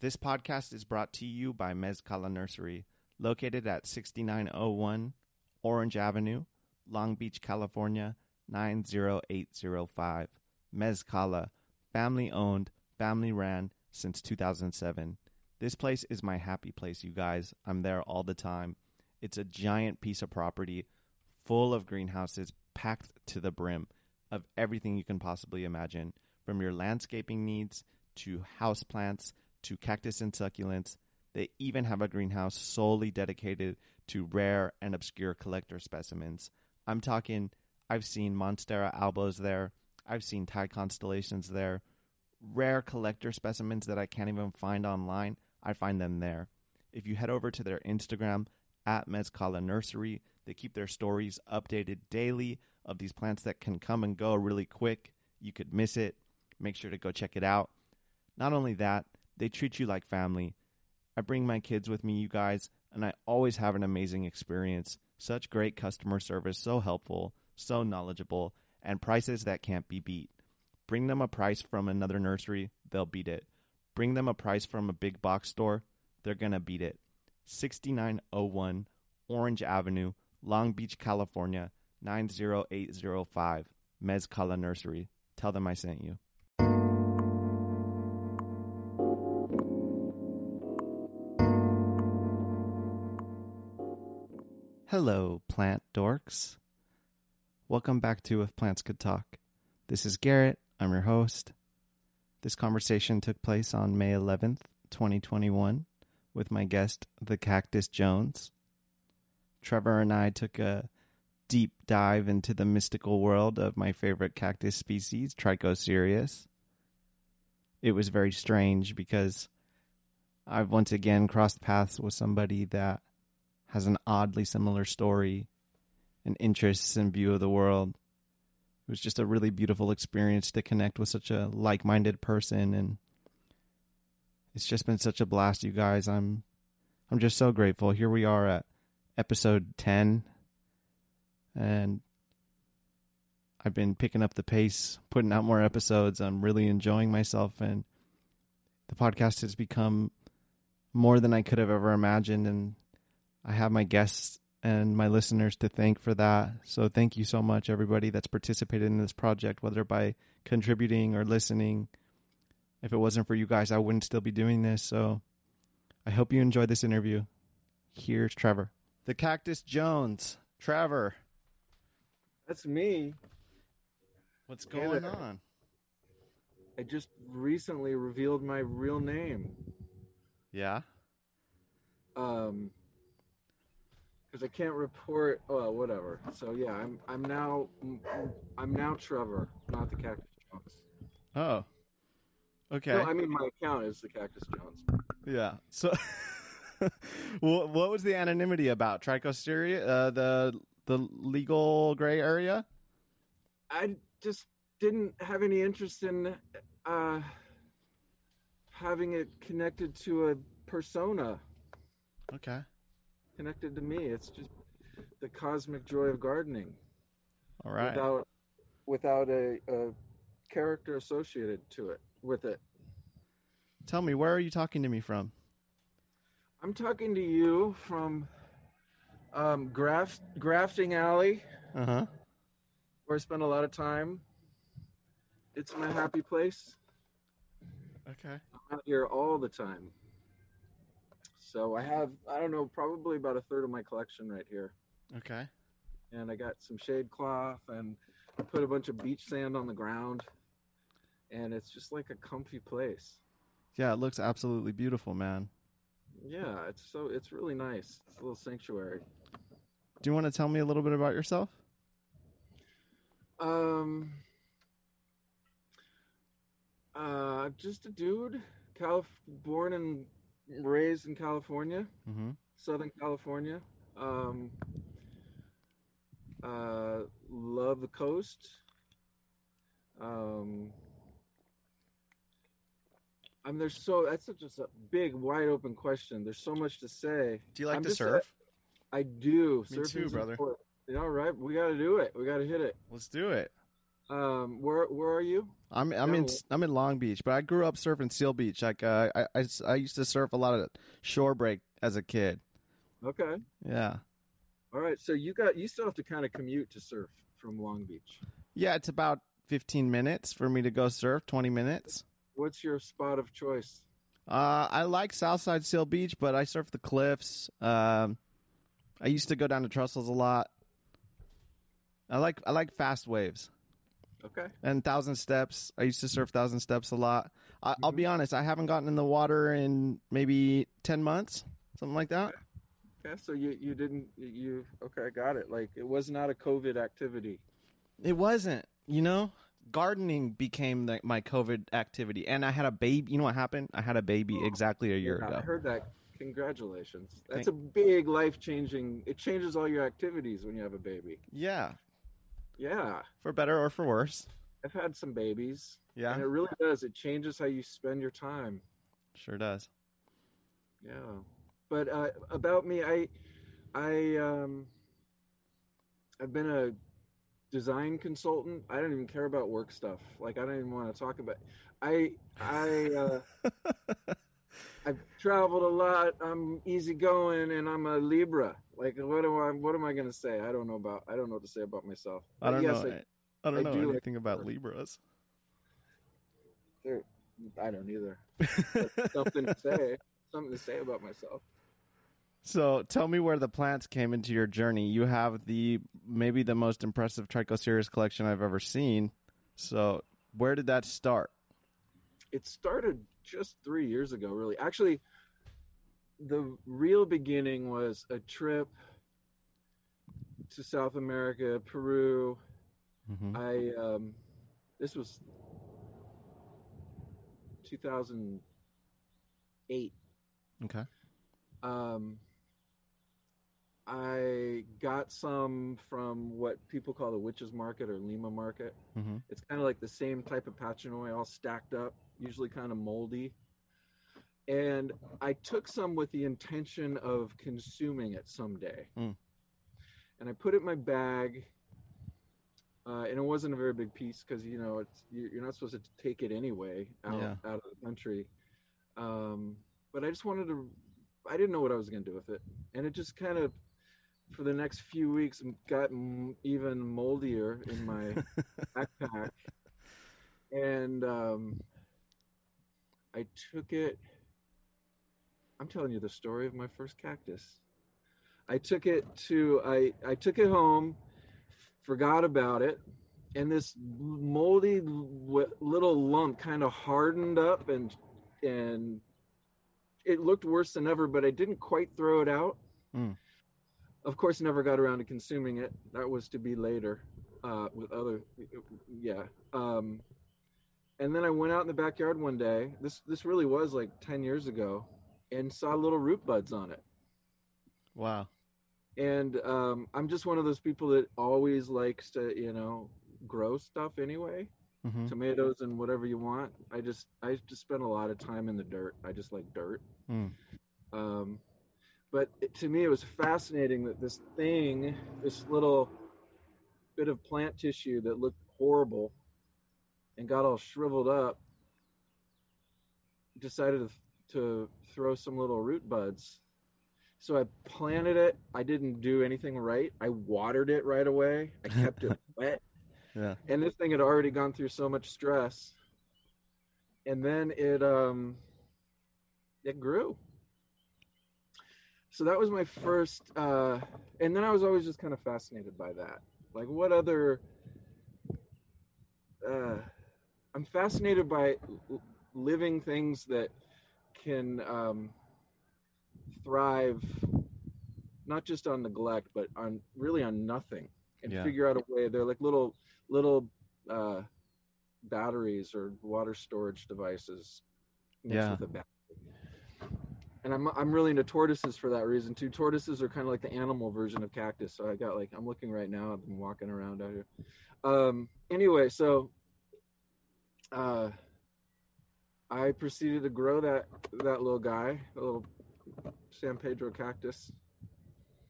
This podcast is brought to you by Mezcala Nursery, located at 6901 Orange Avenue, Long Beach, California 90805. Mezcala, family owned, family ran since 2007. This place is my happy place, you guys. I'm there all the time. It's a giant piece of property full of greenhouses packed to the brim of everything you can possibly imagine, from your landscaping needs to house plants to cactus and succulents. They even have a greenhouse solely dedicated to rare and obscure collector specimens. I'm talking, I've seen Monstera albos there, I've seen Thai constellations there, rare collector specimens that I can't even find online. I find them there. If you head over to their Instagram at Mezcala Nursery, they keep their stories updated daily of these plants that can come and go really quick. You could miss it. Make sure to go check it out. Not only that, they treat you like family. I bring my kids with me, you guys, and I always have an amazing experience. Such great customer service, so helpful, so knowledgeable, and prices that can't be beat. Bring them a price from another nursery, they'll beat it. Bring them a price from a big box store, they're going to beat it. 6901 Orange Avenue, Long Beach, California 90805. Mezcala Nursery. Tell them I sent you. Hello, plant dorks. Welcome back to If Plants Could Talk. This is Garrett. I'm your host. This conversation took place on May 11th, 2021, with my guest, the Cactus Jones. Trevor and I took a deep dive into the mystical world of my favorite cactus species, Trichocereus. It was very strange because I've once again crossed paths with somebody that has an oddly similar story and interests and view of the world. It was just a really beautiful experience to connect with such a like-minded person and it's just been such a blast you guys. I'm I'm just so grateful. Here we are at episode 10 and I've been picking up the pace, putting out more episodes. I'm really enjoying myself and the podcast has become more than I could have ever imagined and I have my guests and my listeners to thank for that. So thank you so much, everybody that's participated in this project, whether by contributing or listening. If it wasn't for you guys, I wouldn't still be doing this. So I hope you enjoyed this interview. Here's Trevor. The Cactus Jones. Trevor. That's me. What's going there. on? I just recently revealed my real name. Yeah. Um, because I can't report. Oh, whatever. So yeah, I'm I'm now I'm now Trevor, not the Cactus Jones. Oh. Okay. No, I mean my account is the Cactus Jones. Yeah. So, what what was the anonymity about Trichocereus? Uh, the the legal gray area. I just didn't have any interest in uh having it connected to a persona Okay. Connected to me. It's just the cosmic joy of gardening. All right. without without a, a character associated to it with it. Tell me, where are you talking to me from? I'm talking to you from um, graft grafting alley, Uh huh. where I spend a lot of time. It's my happy place. Okay. I'm out here all the time. So I have I don't know probably about a third of my collection right here, Okay. and I got some shade cloth and I put a bunch of beach sand on the ground, and it's just like a comfy place. Yeah, it looks absolutely beautiful, man. Yeah, it's so it's really nice. It's a little sanctuary. Do you want to tell me a little bit about yourself? Um, uh, just a dude, Calif- born and raised in California, Mm-hmm. Southern California. Um, uh, love the coast. Um, I mean, there's so that's such a big, wide open question. There's so much to say. Do you like I'm to just a- surf? I do. Me too, brother. important. You know, right? We got to do it. We got to hit it. Let's do it. Um, where where are you? I'm I'm in I'm in Long Beach, but I grew up surfing Seal Beach. Like uh, I, I I used to surf a lot of shore break as a kid. Okay. Yeah, All right. So you got you still have to kind of commute to surf from Long Beach. yeah. It's about 15 minutes for me to go surf. 20 minutes. What's your spot of choice? Uh, I like Southside Seal Beach, but I surf the cliffs. Um, I used to go down to Trestles a lot. I like I like fast waves Okay. and Thousand Steps. I used to surf Thousand Steps a lot. I, I'll be mm-hmm. honest, I haven't gotten in the water in maybe 10 months, something like that. Okay. So you you didn't you okay? I got it. Like it was not a COVID activity. It wasn't, you know. Gardening became the, my COVID activity, and I had a baby. You know what happened? I had a baby oh, exactly a year Yeah, I heard that. Congratulations. That's Thank- a big life changing. It changes all your activities when you have a baby. Yeah, Yeah. for better or for worse. I've had some babies. Yeah, And it really does. It changes how you spend your time. sure does. Yeah. But uh, about me, I, I, um, I've been a design consultant. I don't even care about work stuff. Like I don't even want to talk about. I, I, uh, I've traveled a lot. I'm easygoing, and I'm a Libra. Like what am I? What am I gonna say? I don't know about. I don't know what to say about myself. I don't yes, know. I, I don't I know do like anything about work. Libras. I, I don't either. Something to say. Something to say about myself. so tell me where the plants came into your journey. You have the maybe the most impressive Trichocereus collection I've ever seen. So where did that start? it started just three years ago really actually the real beginning was a trip to south america peru Mm-hmm. i um this was 2008 Okay. um i got some from what people call the witches market or lima market Mm-hmm. it's kind of like the same type of Pachanoi, all stacked up, usually kind of moldy. And I took some with the intention of consuming it someday. Mm. And I put it in my bag. Uh, and it wasn't a very big piece because you know it's you- you're not supposed to take it anyway out Yeah. out of the country. Um, but I just wanted to. I didn't know what I was going to do with it, and it just kind of for the next few weeks got m- even moldier in my backpack and um, I took it. I'm telling you the story of my first cactus. I took it to I I took it home, forgot about it, and this moldy little lump kind of hardened up and and it looked worse than ever. But I didn't quite throw it out. Mm. Of course, never got around to consuming it. That was to be later uh, with other yeah. Um, and then I went out in the backyard one day. This this really was like ten years ago, and saw little root buds on it. Wow. And um, I'm just one of those people that always likes to you know grow stuff anyway, Mm-hmm. tomatoes and whatever you want. I just I just spend a lot of time in the dirt. I just like dirt. Mm. Um, but it, to me, it was fascinating that this thing, this little bit of plant tissue that looked horrible and got all shriveled up, decided to, to throw some little root buds. So I planted it. I didn't do anything right. I watered it right away. I kept it wet. Yeah. And this thing had already gone through so much stress. And then it um it grew so that was my first uh and then i was always just kind of fascinated by that like what other uh i'm fascinated by living things that can um thrive not just on neglect but on really on nothing and Yeah. figure out a way they're like little little uh batteries or water storage devices Yeah. with a battery and I'm I'm really into tortoises for that reason too. Tortoises are kind of like the animal version of cactus. So I got like I'm looking right now. I've been walking around out here. Um, anyway, so uh, I proceeded to grow that that little guy, a little San Pedro cactus.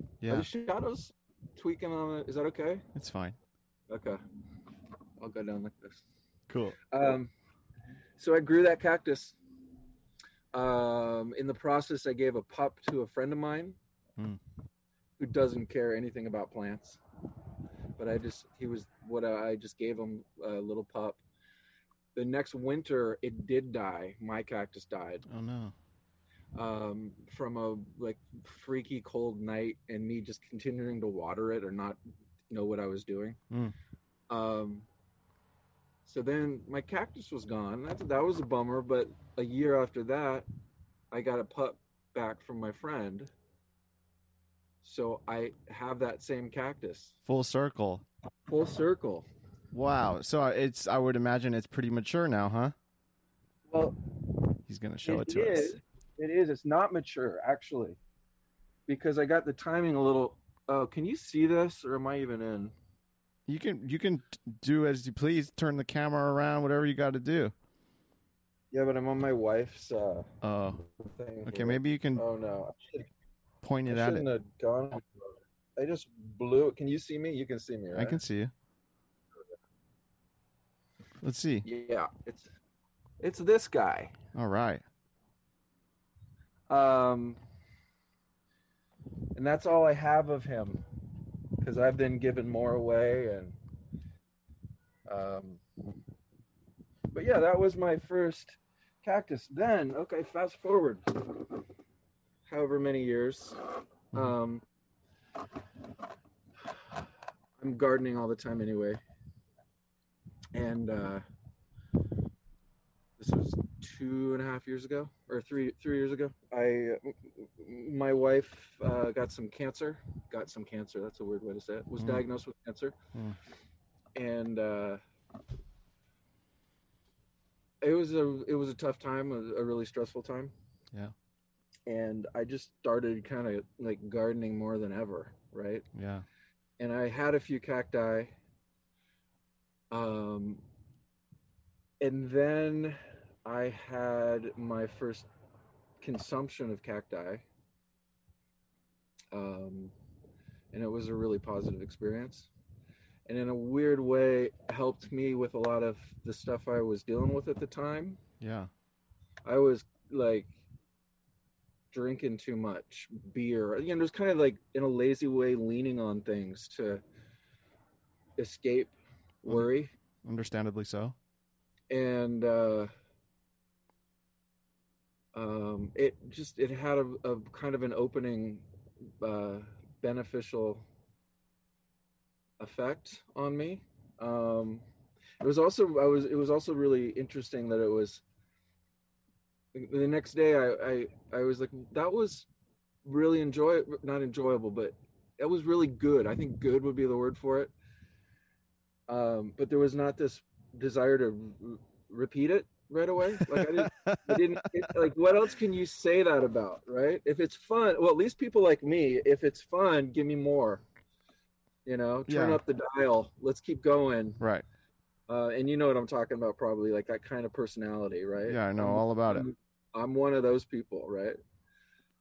Are Yeah. the shadows tweaking on it? Is that okay? It's fine. Okay. I'll go down like this. Cool. Um, so I grew that cactus. Um, in the process, I gave a pup to a friend of mine Hmm. who doesn't care anything about plants. But I just, he was what I, I just gave him a little pup. The next winter, it did die. My cactus died Oh no. um, from a like freaky cold night and me just continuing to water it or not know what I was doing. Mm. Um, so then my cactus was gone. That, that was a bummer. But a year after that, I got a pup back from my friend. So I have that same cactus. Full circle. Full circle. Wow. So it's I would imagine it's pretty mature now, huh? Well, He's gonna show it, to is. us. It is. It's not mature, actually, because I got the timing a little. Oh, can you see this, or am I even in? You can you can do as you please. Turn the camera around, whatever you got to do. Yeah, but I'm on my wife's uh, Oh, thing. okay. here. Maybe you can Oh no, should, point I at it. I just blew it. Can you see me? You can see me, right? I can see you. Let's see. Yeah, it's it's this guy. All right. Um, and that's all I have of him, because I've been giving more away, and um, but yeah, that was my first cactus. Then, okay, fast forward, however many years, um, I'm gardening all the time anyway, and uh, this was two and a half years ago or three three years ago i my wife uh, got some cancer got some cancer that's a weird way to say it was Mm. diagnosed with cancer Mm. and uh, it was a it was a tough time a, a really stressful time Yeah. and i just started kind of like gardening more than ever right Yeah. and I had a few cacti. Um, and then I had my first consumption of cacti. Um, and it was a really positive experience. And in a weird way, helped me with a lot of the stuff I was dealing with at the time. Yeah. I was like drinking too much beer. You know, just kind of like in a lazy way leaning on things to escape. Worry. Understandably so. And uh um it just it had a, a kind of an opening uh beneficial effect on me. Um it was also I was it was also really interesting that it was the next day I, I I was like that was really enjoy not enjoyable but that was really good I think good would be the word for it um but there was not this desire to r- repeat it right away like I didn't, I didn't it, like what else can you say that about right if it's fun well at least people like me if it's fun give me more you know turn Yeah. up the dial let's keep going right. uh, and you know what I'm talking about, probably like that kind of personality, right? Yeah, I know I'm- all about it. I'm, I'm one of those people, right?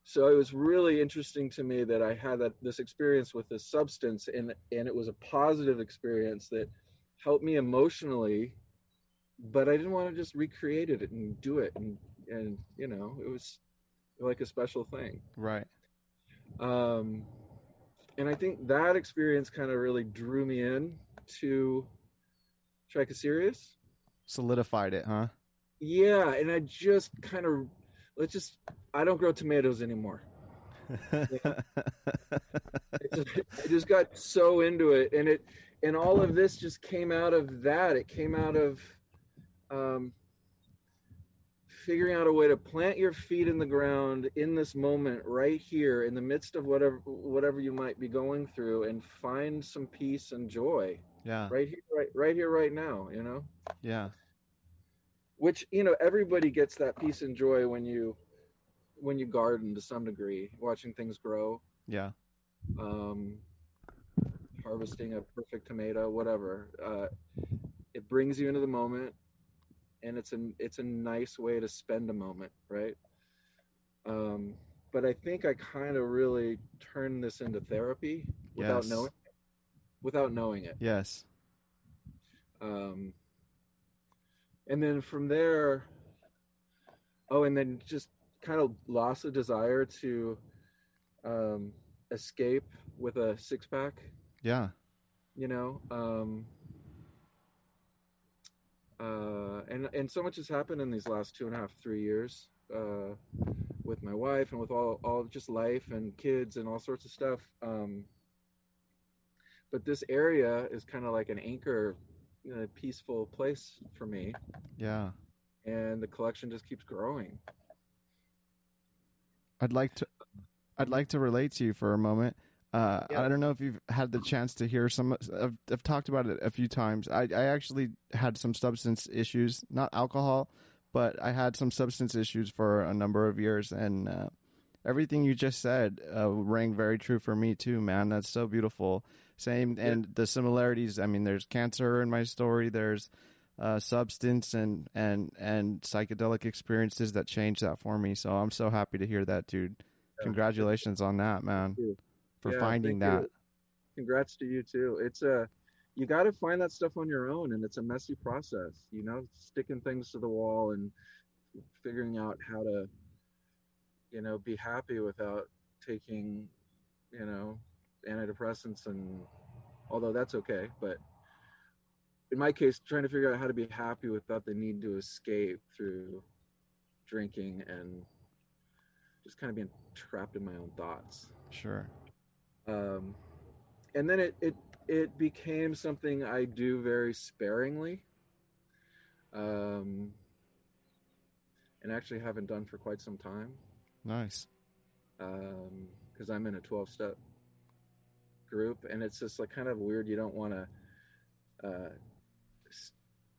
So it was really interesting to me that I had that this experience with this substance, and and it was a positive experience that helped me emotionally, but I didn't want to just recreate it and do it, and and you know it was like a special thing. Right. Um, and I think that experience kind of really drew me in to Trichocereus. Solidified it, huh? Yeah, and I just kind of let's just I don't grow tomatoes anymore. I just, I just got so into it, and it and all of this just came out of that. It came out of um, figuring out a way to plant your feet in the ground in this moment, right here, in the midst of whatever whatever you might be going through, and find some peace and joy yeah. right here, right right here, right now. You know. Yeah. Which you know everybody gets that peace and joy when you when you garden to some degree watching things grow Yeah. um harvesting a perfect tomato whatever uh it brings you into the moment and it's a it's a nice way to spend a moment right um but i think i kind of really turned this into therapy without Yes. knowing without knowing it Yes. Um, and then from there, oh, and then just kind of lost a desire to um, escape with a six pack. Yeah. You know, um, uh, and and so much has happened in these last two and a half, three years uh, with my wife and with all all just life and kids and all sorts of stuff. Um, but this area is kind of like an anchor, a peaceful place for me, Yeah. and the collection just keeps growing. I'd like to I'd like to relate to you for a moment. Uh, Yeah. I don't know if you've had the chance to hear some. I've, I've talked about it a few times. I, I actually had some substance issues, not alcohol, but I had some substance issues for a number of years, and uh, everything you just said uh, rang very true for me too, man. That's so beautiful. Same, Yeah. and the similarities. I mean, there's cancer in my story. There's uh, substance and and and psychedelic experiences that changed that for me. So I'm so happy to hear that, dude. Congratulations on that, man, for Yeah, finding that. you. Congrats to you too. It's a you got to find that stuff on your own, and it's a messy process. You know, sticking things to the wall and figuring out how to, you know, be happy without taking, you know, antidepressants and although that's okay, but in my case, trying to figure out how to be happy without the need to escape through drinking and just kind of being trapped in my own thoughts Sure. um, and then it, it it became something I do very sparingly, um, and actually haven't done for quite some time Nice. Um, because I'm in a 12 step group, and it's just like kind of weird. You don't want to. Uh,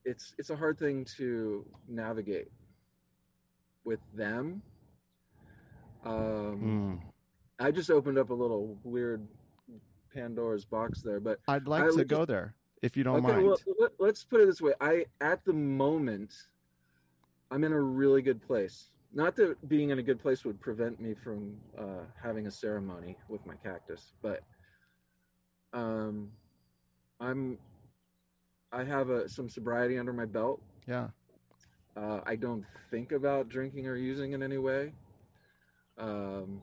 it's it's a hard thing to navigate with them. Um, Mm. I just opened up a little weird Pandora's box there, but I'd like I to go there if you don't okay, mind. well, let, let's put it this way. I at the moment, I'm in a really good place. Not that being in a good place would prevent me from uh, having a ceremony with my cactus, but um, I'm I have a, some sobriety under my belt. yeah. Uh, I don't think about drinking or using in any way. Um,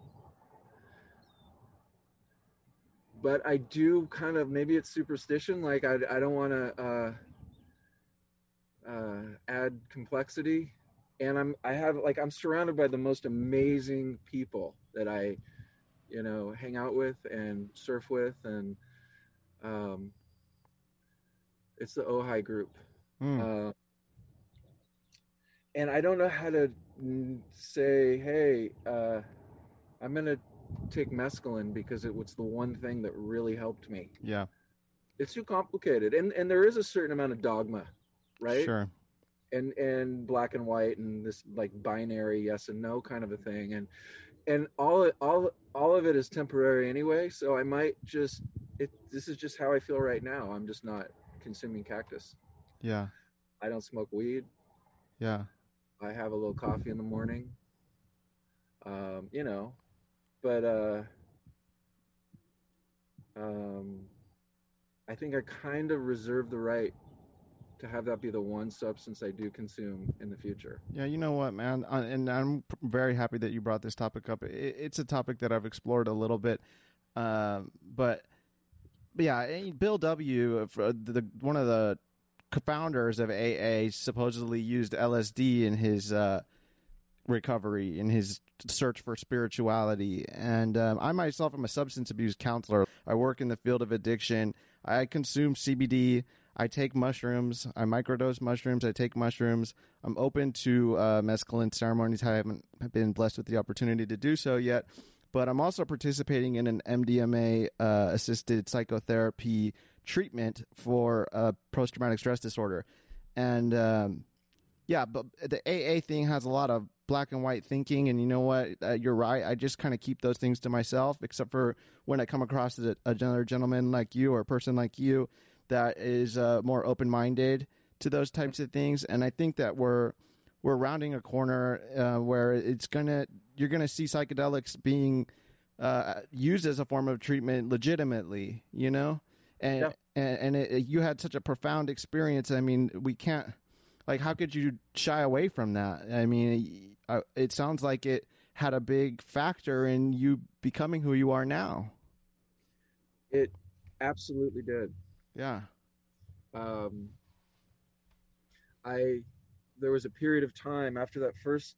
but I do kind of maybe it's superstition. Like I, I don't want to uh, uh, add complexity, and I'm I have like I'm surrounded by the most amazing people that I, you know, hang out with and surf with, and um, it's the Ojai group. Mm. Uh, and I don't know how to say, hey, uh, I'm going to take mescaline because it was the one thing that really helped me. yeah. It's too complicated. And, and there is a certain amount of dogma, right? Sure. And, and black and white and this like binary yes and no kind of a thing. And, and all, all, all of it is temporary anyway. So I might just, it, this is just how I feel right now. I'm just not consuming cactus. Yeah. I don't smoke weed. Yeah. I have a little coffee in the morning. Um, you know, but uh um I think I kind of reserve the right to have that be the one substance I do consume in the future. Yeah, you know what, man, uh, and I'm very happy that you brought this topic up. It, it's a topic that I've explored a little bit, um, but, but yeah, Bill W, uh, f- the one of the co-founders of AA, supposedly used LSD in his uh, recovery, in his search for spirituality. And um, I myself am a substance abuse counselor. I work in the field of addiction. I consume CBD. I take mushrooms. I microdose mushrooms. I take mushrooms. I'm open to uh, mescaline ceremonies. I haven't been blessed with the opportunity to do so yet, but I'm also participating in an MDMA uh, assisted psychotherapy treatment for uh, post traumatic stress disorder. And um, yeah, but the AA thing has a lot of black and white thinking, and you know what? Uh, you're right. I just kind of keep those things to myself, except for when I come across a, another gentleman like you or a person like you that is uh, more open minded to those types of things. And I think that we're we're rounding a corner uh, where it's gonna you're gonna see psychedelics being uh, used as a form of treatment legitimately. You know, and Yeah. and, and it, you had such a profound experience. I mean, we can't like how could you shy away from that? I mean, uh, it sounds like it had a big factor in you becoming who you are now. It absolutely did. Yeah. Um, I there was a period of time after that first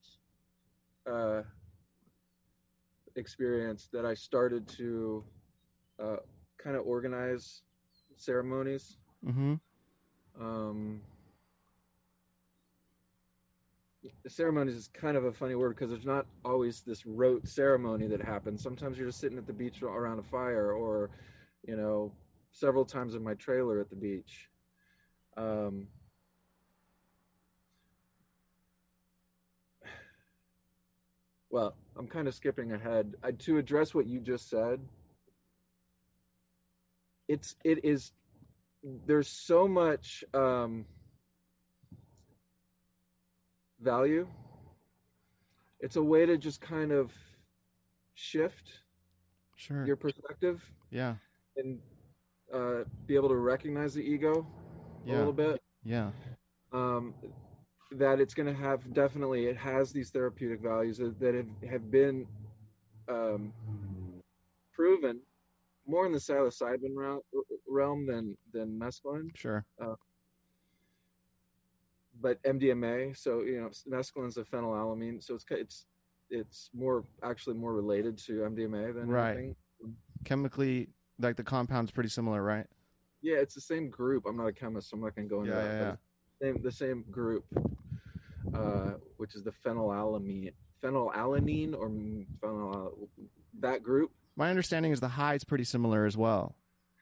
uh, experience that I started to uh, kind of organize ceremonies. Mm-hmm. Um, the ceremonies is kind of a funny word because there's not always this rote ceremony that happens. Sometimes you're just sitting at the beach around a fire, or you know, several times in my trailer at the beach. Um, well, I'm kind of skipping ahead. I, to address what you just said, it's it is there's so much um, value. It's a way to just kind of shift Sure. your perspective yeah. and uh, be able to recognize the ego a little bit. Yeah. Um, that it's going to have definitely it has these therapeutic values that, that have, have been um, proven more in the psilocybin realm, than than mescaline, Sure. but MDMA. So you know, mescaline's a phenylalanine, so it's it's it's more actually more related to MDMA than Right. anything. Chemically, like the compound's pretty similar, right? Yeah, it's the same group. I'm not a chemist, so I'm not going to go into Yeah, that. yeah, it's Same, the same group, uh, which is the phenylalanine, phenylalanine or phenyl, that group. My understanding is the high's pretty similar as well.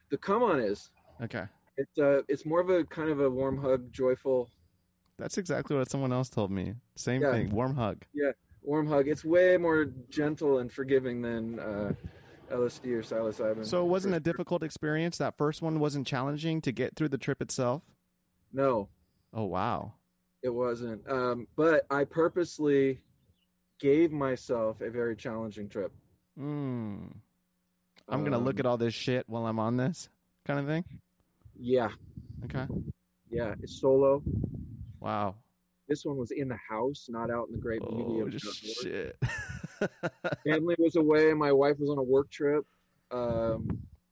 The come on is Okay. it's uh it's more of a kind of a warm hug, joyful That's exactly what someone else told me. Same Yeah. thing. Warm hug. Yeah, warm hug. It's way more gentle and forgiving than uh, LSD or psilocybin. So it wasn't a difficult experience. That first one wasn't challenging to get through the trip itself. No, Oh wow. it wasn't. Um, but I purposely gave myself a very challenging trip. Mm. I'm gonna look Um, at all this shit while I'm on this kind of thing. Yeah, Okay. yeah. It's solo. Wow. This one was in the house, not out in the great beauty Oh of the outdoors. shit. Family was away. My wife was on a work trip. Um,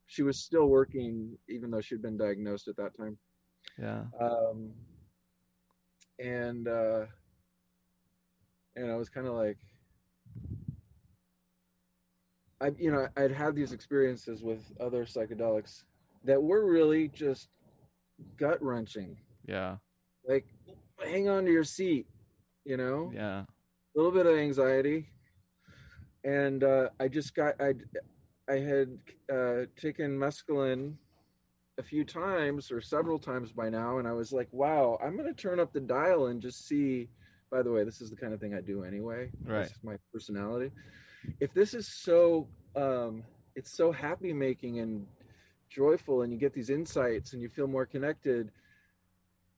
she was still working, even though she'd been diagnosed at that time. yeah. Um, and uh, and I was kind of like, I you know I'd had these experiences with other psychedelics that were really just gut wrenching. Yeah. Like, hang on to your seat, you know. Yeah. a little bit of anxiety and uh, i just got i i had uh, taken mescaline a few times or several times by now and i was like wow i'm going to turn up the dial and just see by the way this is the kind of thing i do anyway Right. this is my personality if this is so um it's so happy making and joyful and you get these insights and you feel more connected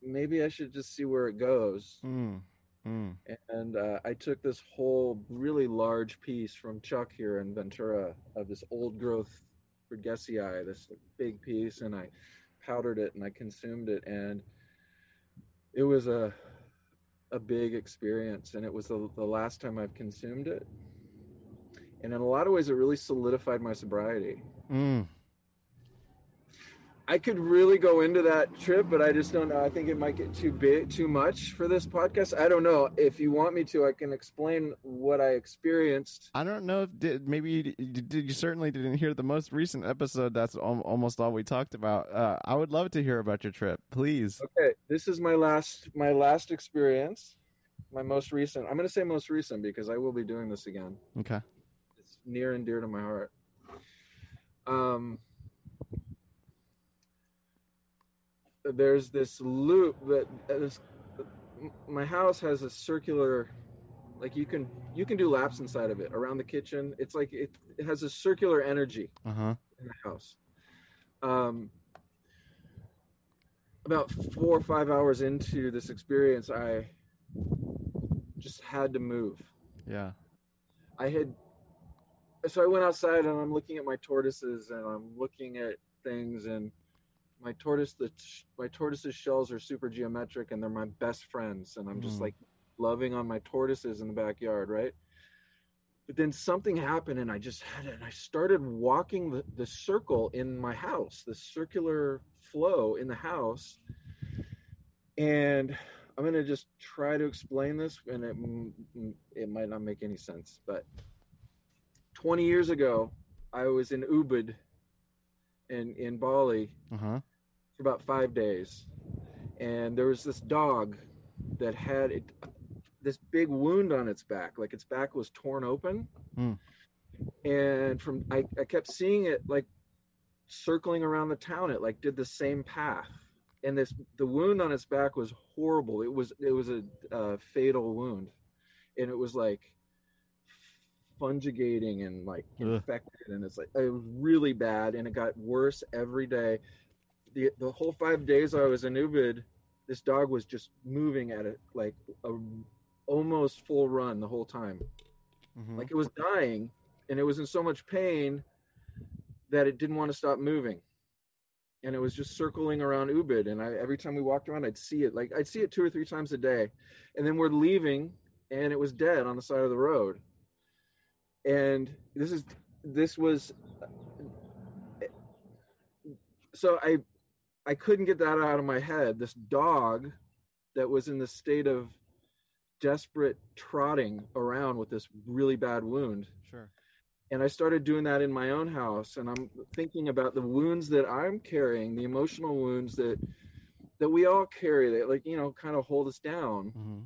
maybe i should just see where it goes Mm. Mm. and uh, I took this whole really large piece from Chuck here in Ventura of this old growth Bridgesii, this big piece, and I powdered it and I consumed it, and it was a a big experience, and it was the, the last time I've consumed it, and in a lot of ways, it really solidified my sobriety. Mm. I could really go into that trip, but I just don't know. I think it might get too big, too much for this podcast. I don't know. If you want me to, I can explain what I experienced. I don't know if did maybe you, did. You certainly didn't hear the most recent episode. That's al- almost all we talked about. Uh, I would love to hear about your trip, please. Okay, this is my last my last experience, my most recent. I'm going to say most recent because I will be doing this again. Okay. It's near and dear to my heart. Um, there's this loop that uh, this, my house has a circular like you can you can do laps inside of it around the kitchen it's like it, it has a circular energy Uh huh. in the house um about four or five hours into this experience i just had to move Yeah. I had so I went outside and I'm looking at my tortoises and I'm looking at things and my tortoise the my tortoise's shells are super geometric and they're my best friends and i'm just Mm. like loving on my tortoises in the backyard right but then something happened and i just had it and i started walking the, the circle in my house the circular flow in the house and i'm going to just try to explain this and it, mm, it might not make any sense but 20 years ago i was in ubud in in bali Uh huh. for about five days, and there was this dog that had it, this big wound on its back, like its back was torn open, Hmm. and from I, I kept seeing it like circling around the town. It like did the same path, and this the wound on its back was horrible. It was it was a uh, fatal wound, and it was like fungigating and like Ugh. infected and it's like it was really bad and it got worse every day. The the whole five days i was in ubud this dog was just moving at it like a almost full run the whole time. Mhm. like it was dying and it was in so much pain that it didn't want to stop moving. And it was just circling around ubud and i every time we walked around i'd see it like i'd see it two or three times a day. And then we're leaving and it was dead on the side of the road and this is this was so i i couldn't get that out of my head. This dog that was in the state of desperate trotting around with this really bad wound. Sure. and i started doing that in my own house and i'm thinking about the wounds that i'm carrying the emotional wounds that that we all carry that like you know kind of hold us down. Hmm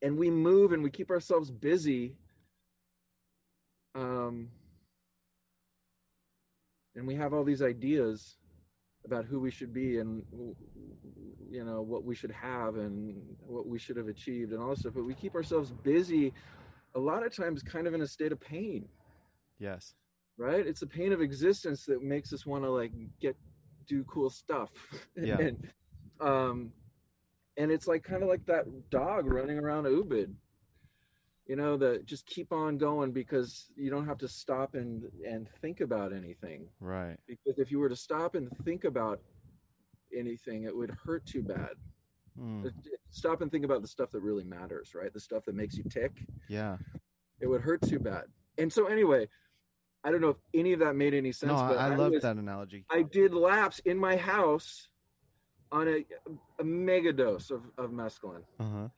and we move and we keep ourselves busy um and we have all these ideas about who we should be and you know what we should have and what we should have achieved and all this stuff but we keep ourselves busy a lot of times kind of in a state of pain Yes. right it's the pain of existence that makes us want to like get do cool stuff Yeah. and um and it's like kind of like that dog running around ubud you know the just keep on going because you don't have to stop and and think about anything Right. because if you were to stop and think about anything it would hurt too bad Mm. stop and think about the stuff that really matters right the stuff that makes you tick Yeah. it would hurt too bad and so anyway i don't know if any of that made any sense No, I, but I love that analogy. I did laps in my house on a, a mega dose of, of mescaline. Uh huh.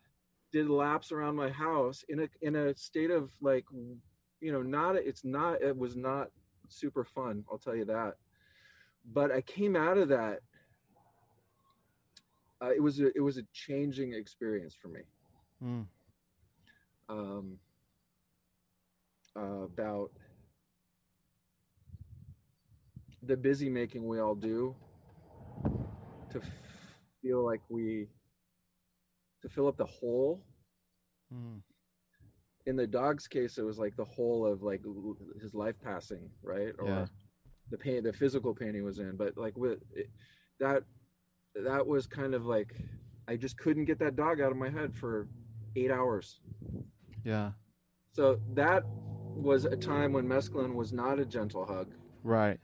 Did laps around my house in a in a state of like, you know, not it's not it was not super fun. I'll tell you that. But I came out of that. Uh, it was a, it was a changing experience for me. Mm. Um, uh, about the busy making we all do to f- feel like we to fill up the hole Mm. in the dog's case it was like the whole of like his life passing right or Yeah. the pain the physical pain he was in but like with it, that that was kind of like i just couldn't get that dog out of my head for eight hours Yeah. so that was a time when mescaline was not a gentle hug Right.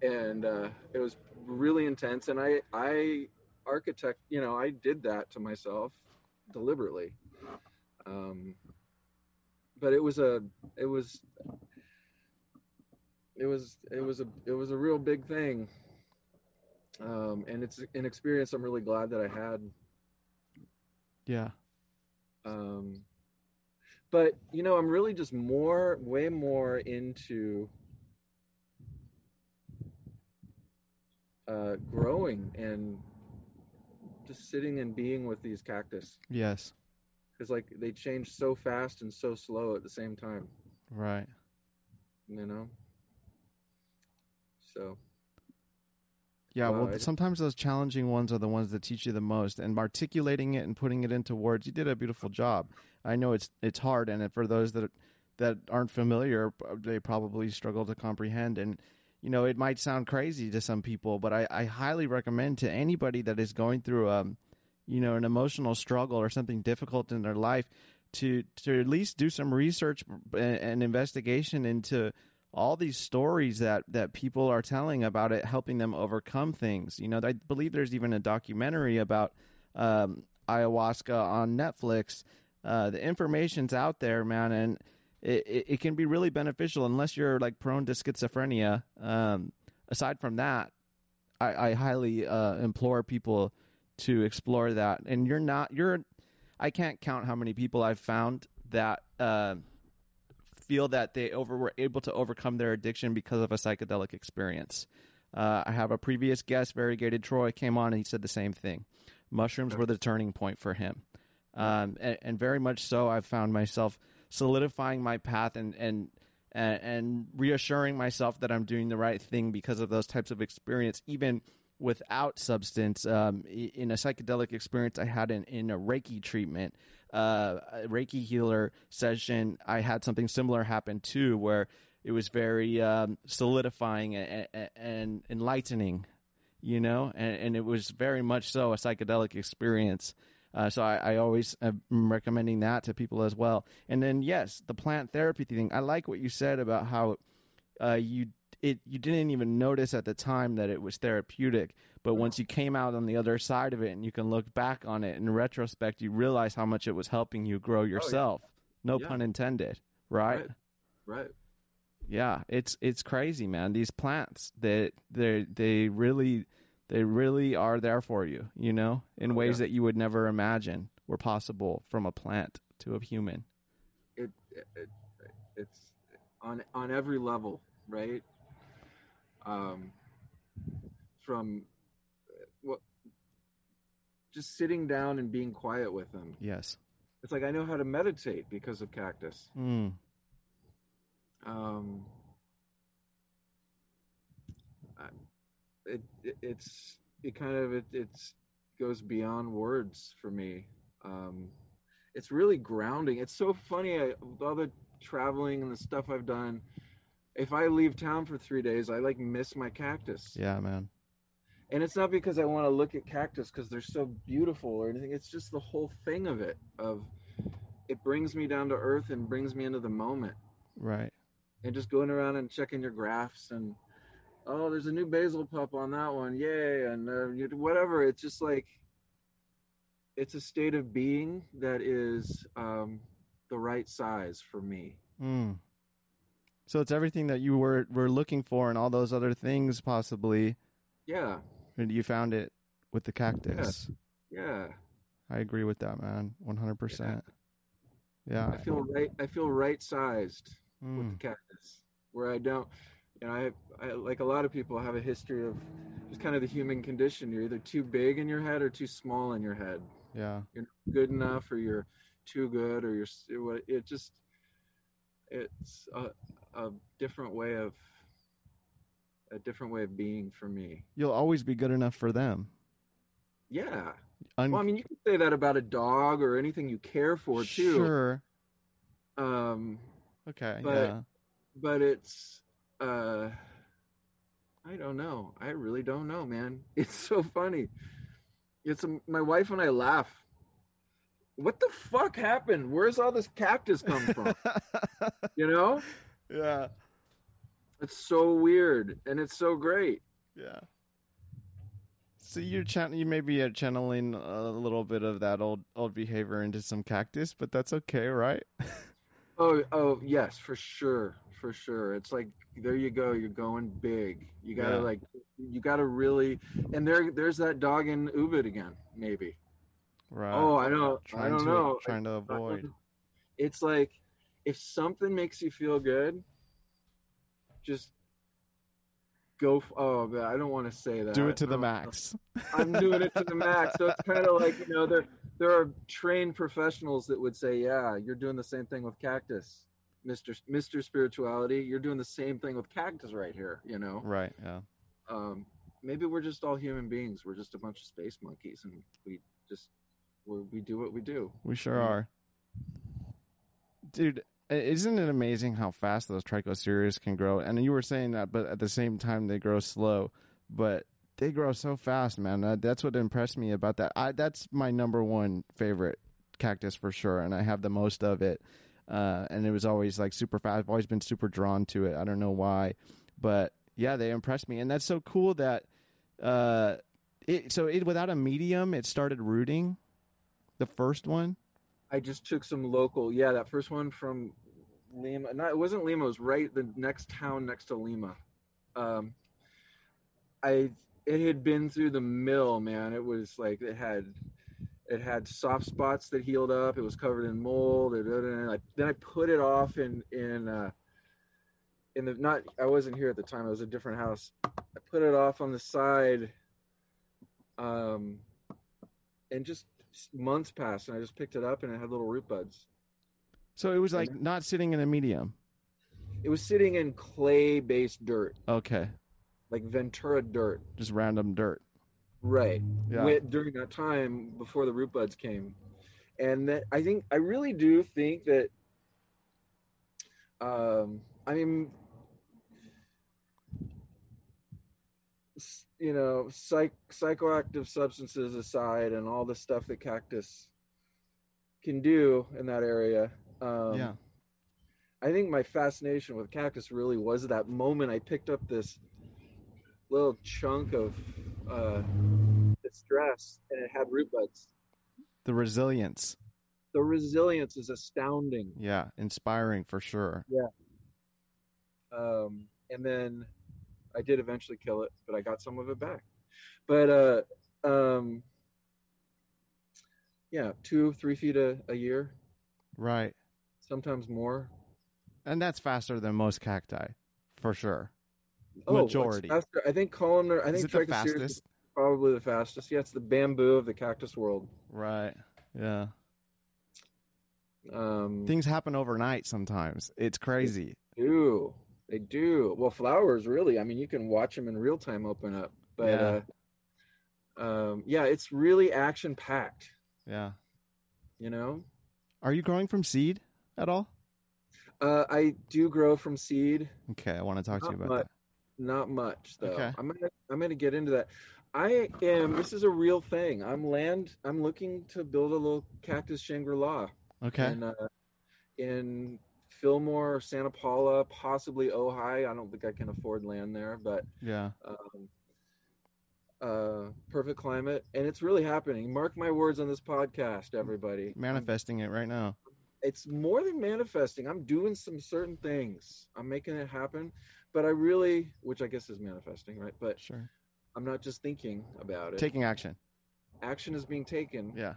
and uh, it was really intense and i i architect you know i did that to myself deliberately. Um but it was a it was it was it was a it was a real big thing. Um and it's an experience i'm really glad that i had. Yeah. um but you know i'm really just more way more into uh growing and just sitting and being with these cactus Yes. because like they change so fast and so slow at the same time Right. you know so Yeah, Wow, well, sometimes those challenging ones are the ones that teach you the most, and articulating it and putting it into words. You did a beautiful job. I know it's it's hard, and for those that that aren't familiar, they probably struggle to comprehend. And you know, it might sound crazy to some people, but I, I highly recommend to anybody that is going through um, you know, an emotional struggle or something difficult in their life to to at least do some research and, and investigation into all these stories that that people are telling about it helping them overcome things. You know, I believe there's even a documentary about um, ayahuasca on Netflix. Uh, the information's out there, man, and it, it, it, can be really beneficial unless you're like prone to schizophrenia. Um, aside from that, I, I highly uh, implore people to explore that. And you're not you're I can't count how many people I've found that uh, feel that they over were able to overcome their addiction because of a psychedelic experience. Uh, I have a previous guest, Variegated Troy, came on and he said the same thing. Mushrooms were the turning point for him, um, and, and, very much so. I've found myself solidifying my path and and and reassuring myself that I'm doing the right thing because of those types of experience, even without substance. Um, in a psychedelic experience I had in, in a Reiki treatment, uh, a Reiki healer session, I had something similar happen too, where it was very um, solidifying and, and, enlightening, you know, and, and, it was very much so a psychedelic experience. Uh, so I, I always am recommending that to people as well. And then yes, the plant therapy thing. I like what you said about how uh, you it you didn't even notice at the time that it was therapeutic but once you came out on the other side of it and you can look back on it in retrospect you realize how much it was helping you grow yourself oh, yeah. no yeah. pun intended right? right right yeah it's it's crazy man these plants that they they really they really are there for you you know in oh, ways yeah. that you would never imagine were possible from a plant to a human it, it it's on on every level right um, from what just sitting down and being quiet with them. Yes. It's like I know how to meditate because of cactus. Mm. Um, it, it, it's it kind of it it's goes beyond words for me. Um, it's really grounding. It's so funny. I, all the traveling and the stuff I've done, if I leave town for three days, I like miss my cactus. Yeah, man. And it's not because I want to look at cactus because they're so beautiful or anything. It's just the whole thing of it. Of it brings me down to earth and brings me into the moment. Right. And just going around and checking your grafts and oh, there's a new basal pup on that one, yay, and uh, whatever. It's just like it's a state of being that is um, the right size for me. Mm. So it's everything that you were were looking for and all those other things possibly. Yeah. And you found it with the cactus. Yeah. yeah. I agree with that, man. 100%. Yeah. I feel right I feel right sized mm. with the hmm. cactus where I don't you know, I, I like a lot of people have a history of just kind of the human condition. You're either too big in your head or too small in your head. Yeah. You're good enough or you're too good or you're it just it's a, a different way of a different way of being for me. You'll always be good enough for them. Yeah. Un- well, I mean, you can say that about a dog or anything you care for too. Sure. Um. Okay. But, yeah. But it's. Uh. I don't know. I really don't know, man. It's so funny. It's a, my wife and I laugh what the fuck happened? Where's all this cactus come from? you know? Yeah. It's so weird and it's so great. Yeah. So you're ch- you may be channeling a little bit of that old old behavior into some cactus, but that's okay, right? oh, oh yes, for sure, for sure. It's like there you go, you're going big. You gotta yeah. like, you gotta really, and there there's that dog in Ubud again, maybe. Right. Oh, I don't. Trying I don't to, know. Trying to avoid. It's like if something makes you feel good, just go. Oh, man, I don't want to say that. Do it to the max. I'm doing it to the max. So it's kind of like you know there there are trained professionals that would say, yeah, you're doing the same thing with cactus. Mr. Mr. Spirituality, you're doing the same thing with cactus right here, you know? Right, yeah. Um, maybe we're just all human beings. We're just a bunch of space monkeys and we just we we do what we do. We sure are, dude. Isn't it amazing how fast those trichocereus can grow? And you were saying that, but at the same time they grow slow. But they grow so fast, man. That, that's what impressed me about that. I, that's my number one favorite cactus for sure, and I have the most of it. uh, and it was always like super fast. I've always been super drawn to it. I don't know why, but yeah, they impressed me, and that's so cool that uh, it. So it without a medium, it started rooting. The first one. I just took some local. Yeah, that first one from Lima. Not it wasn't Lima. It was right the next town next to Lima. Um, I it had been through the mill, man. It was like it had it had soft spots that healed up. It was covered in mold. And then I put it off in in uh, in the not. I wasn't here at the time. I was a different house. I put it off on the side. Um, and just months passed, and I just picked it up, and it had little root buds. So it was like not sitting in a medium. It was sitting in clay-based dirt. Okay. Like Ventura dirt. Just random dirt. Right. Yeah. During that time before the root buds came, and that I think I really do think that. Um, I mean, you know, psych, psychoactive substances aside, and all the stuff that cactus can do in that area. Um, yeah. I think my fascination with cactus really was that moment I picked up this little chunk of uh, distress and it had root buds. The resilience. The resilience is astounding. Yeah, inspiring for sure. Yeah. Um, and then I did eventually kill it, but I got some of it back. But uh, um, yeah, two, three feet a, a year, Right. sometimes more. And that's faster than most cacti, for sure. Oh, Majority. faster. I think columnar. I Is think it the Trichocereus is probably the fastest. Yeah, it's the bamboo of the cactus world. Right. Yeah. Um, Things happen overnight sometimes. It's crazy. do they do well? Flowers, really. I mean, you can watch them in real time open up. But Yeah. uh, um, yeah, it's really action packed. Yeah. You know, Are you growing from seed at all? uh, I do grow from seed. Okay, I want to talk to you about much. Not much though. Okay. I'm gonna I'm gonna get into that. I am. This is a real thing. I'm land. I'm looking to build a little cactus Shangri La. Okay. in uh, in Fillmore, Santa Paula, possibly Ojai. I don't think I can afford land there, but yeah. um, uh, perfect climate, and it's really happening. Mark my words on this podcast, everybody. Manifesting it right now. It's more than manifesting. I'm doing some certain things. I'm making it happen, but I really, which I guess is manifesting, right? But Sure. I'm not just thinking about it. Taking action. Action is being taken. Yeah.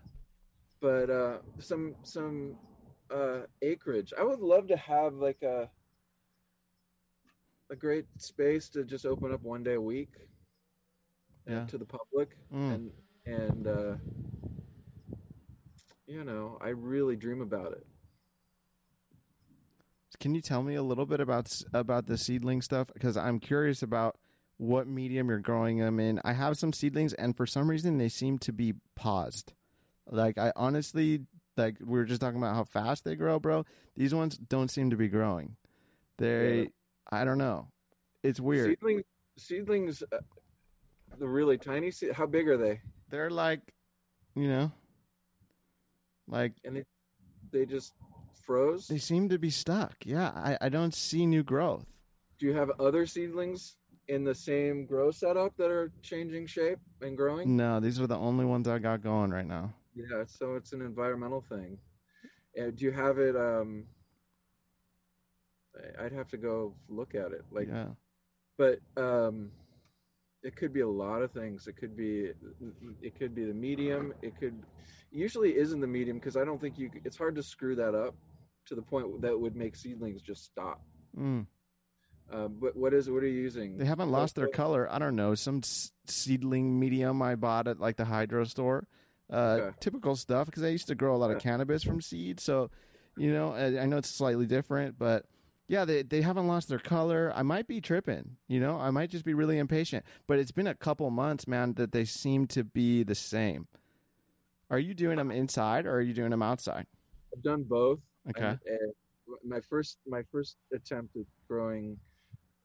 but uh some some uh acreage i would love to have like a a great space to just open up one day a week uh, Yeah. to the public Mm. and and uh you know i really dream about it Can you tell me a little bit about about the seedling stuff? Because I'm curious about what medium you're growing them in. I have some seedlings, and for some reason they seem to be paused. Like I honestly, like we were just talking about how fast they grow, bro. These ones don't seem to be growing. They, Yeah. I don't know. It's weird. seedlings seedlings uh, the really tiny Seed, how big are they They're like, you know, like and they they just froze they seem to be stuck. Yeah, I, I don't see new growth. do you have other seedlings in the same grow setup that are changing shape and growing No, these are the only ones I got going right now. Yeah, so it's an environmental thing. Uh, do you have it? Um, I'd have to go look at it. Like, yeah, but um, it could be a lot of things. It could be, it could be the medium. It could, usually isn't the medium because I don't think you. It's hard to screw that up to the point that would make seedlings just stop. mm. Uh, but what is what are you using? they haven't lost their color. I don't know some s- seedling medium I bought at like the hydro store. Uh, Okay. Typical stuff because I used to grow a lot of cannabis from seed, so you know I, I know it's slightly different, but yeah, they they haven't lost their color. I might be tripping, you know, I might just be really impatient. But it's been a couple months, man, that they seem to be the same. Are you doing them inside or are you doing them outside? I've done both. Okay. And, and my first my first attempt at growing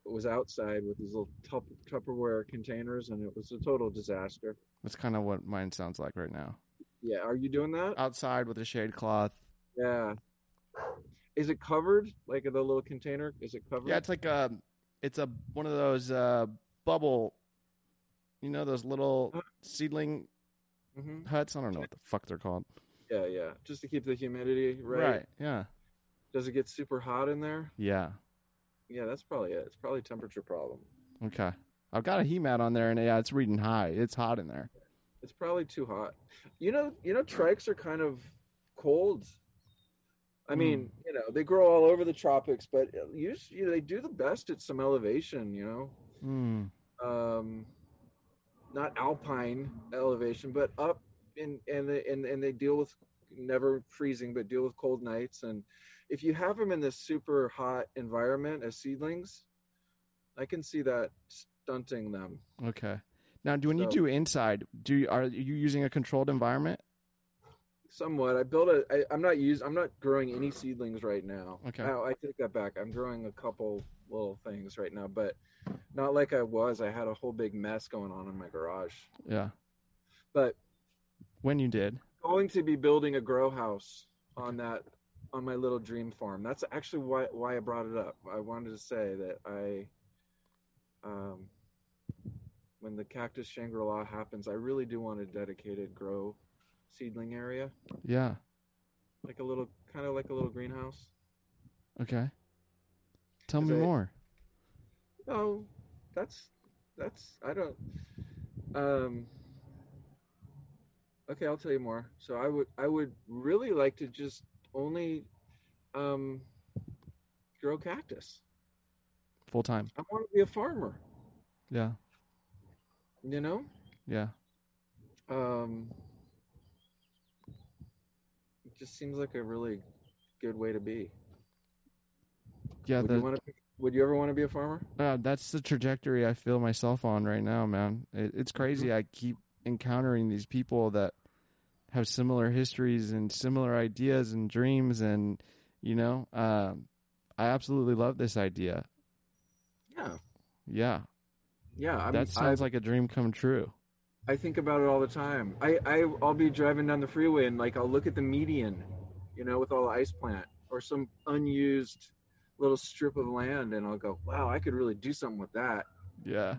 was outside with these little tup- Tupperware containers, and it was a total disaster. That's kind of what mine sounds like right now. Yeah, are you doing that? Outside with a shade cloth. Yeah. is it covered? Like the little container? Is it covered? Yeah, it's like a, it's a one of those uh, bubble, you know, those little Uh. seedling hmm huts. I don't know what the fuck they're called. Yeah, yeah. Just to keep the humidity right. Yeah. Does it get super hot in there? Yeah. Yeah, that's probably it. It's probably a temperature problem. Okay. I've got a heat mat on there, and yeah, it's reading high. It's hot in there. It's probably too hot. You know, you know, trikes are kind of cold. I Hmm. mean, you know, they grow all over the tropics, but usually you know, they do the best at some elevation. You know, Hmm. um, not alpine elevation, but up in and they, and and they deal with never freezing, but deal with cold nights. And if you have them in this super hot environment as seedlings, I can see that stunting them. Okay. Now, do when you do inside, do you, are you using a controlled environment? Somewhat. I built a. I, I'm not use. I'm not growing any seedlings right now. Okay. Oh, I take that back. I'm growing a couple little things right now, but not like I was. I had a whole big mess going on in my garage. Yeah. But When you did. going to be building a grow house on that on my little dream farm. That's actually why why I brought it up. I wanted to say that I um when the cactus Shangri-La happens, I really do want a dedicated grow seedling area, Yeah. like a little kind of like a little greenhouse. Okay. Tell me it- more. Oh, that's that's I don't um Okay, I'll tell you more. So I would I would really like to just only um grow cactus. Full time. I want to be a farmer, Yeah. You know? Yeah. Um it just seems like a really good way to be. Yeah. would The, you would you ever want to be a farmer? uh, that's the trajectory I feel myself on right now, man. It, it's crazy. I keep encountering these people that have similar histories and similar ideas and dreams, and you know, um, I absolutely love this idea. Yeah. Yeah, Yeah, I'm, that sounds I, like a dream come true. I think about it all the time. I, I I'll be driving down the freeway and like I'll look at the median, you know, with all the ice plant or some unused little strip of land and I'll go, Wow, I could really do something with that. Yeah,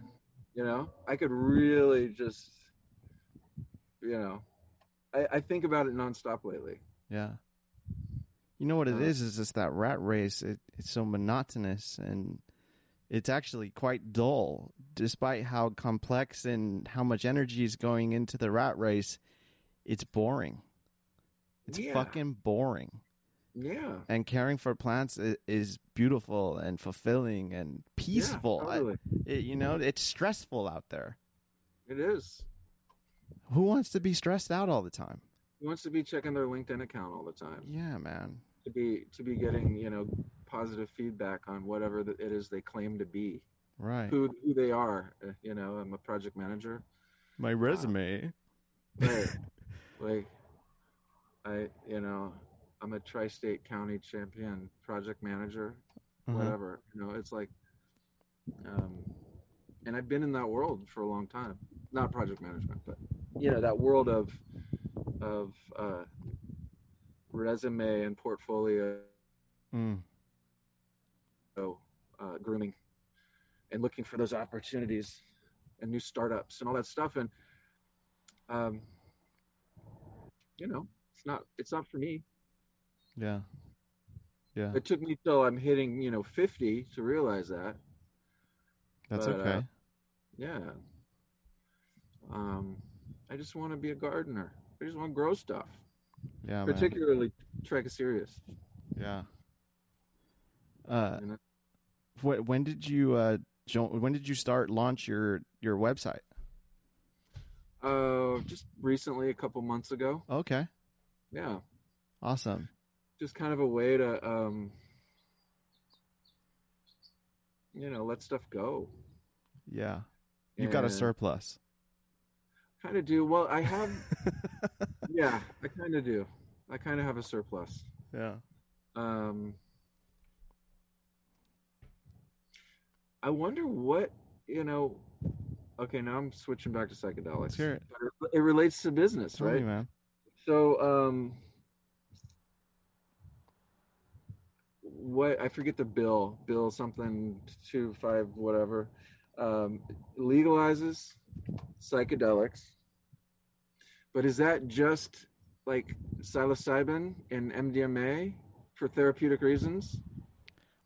You know? I could really just you know. I, I think about it nonstop lately. yeah. You know what it Uh, is? Is just that rat race. It, it's so monotonous and it's actually quite dull, despite how complex and how much energy is going into the rat race. It's boring. It's Yeah. fucking boring. Yeah. And caring for plants is, is beautiful and fulfilling and peaceful. Yeah, I- it- you know, it's stressful out there. It is. Who wants to be stressed out all the time? Who wants to be checking their LinkedIn account all the time? Yeah, man. To be to be getting, you know, positive feedback on whatever it is they claim to be. Right. who who they are. uh, You know, I'm a project manager. My resume. Right. like I, you know, I'm a tri-state county champion project manager. Uh-huh. Whatever. You know, it's like, um, and I've been in that world for a long time. Not project management, but you know, that world of of uh, resume and portfolio Mm. uh, grooming and looking for those opportunities and new startups and all that stuff and um you know it's not it's not for me Yeah. Yeah. it took me till i'm hitting you know 50 to realize that That's but, uh, okay. yeah um i just want to be a gardener i just want to grow stuff yeah, particularly trichocereus Yeah. Uh, you know? wh- when did you uh when did you start launch your your website? uh just recently a couple months ago Okay. yeah Awesome. just kind of a way to um you know let stuff go Yeah. You've got a surplus. kind of do well i have yeah i kind of do i kind of have a surplus yeah. um i wonder what you know okay now i'm switching back to psychedelics Let's hear it. It relates to business right man. So, um, what I forget the bill, bill something two five whatever, um, legalizes psychedelics. But is that just like psilocybin and MDMA for therapeutic reasons?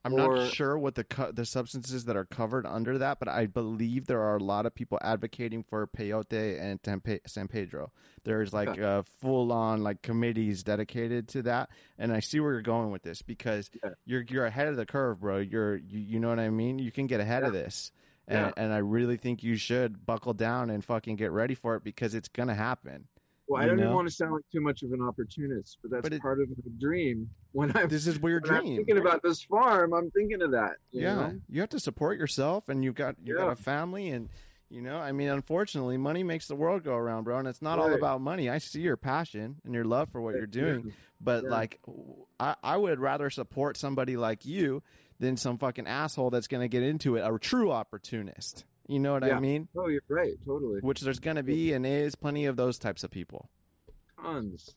I'm Or- not sure what the co- the substances that are covered under that, but I believe there are a lot of people advocating for peyote and Tempe- San Pedro. There's like uh, full on like committees dedicated to that, and I see where you're going with this because Yeah. you're you're ahead of the curve, bro. You're you, you know what I mean. You can get ahead of this, and Yeah. and I really think you should buckle down and fucking get ready for it because it's gonna happen. Well, I don't know? even want to sound like too much of an opportunist, but that's But it- part of my dream. When I'm, This is your when I'm thinking about this farm, I'm thinking of that. you yeah know? you have to support yourself and you've got you've got a family and you know i mean unfortunately money makes the world go around bro and it's not all about money i see your passion and your love for what you're doing but Yeah. like I, I would rather support somebody like you than some fucking asshole that's going to get into it a true opportunist you know what i mean Oh, you're right. Totally. which there's going to be and is plenty of those types of people Tons.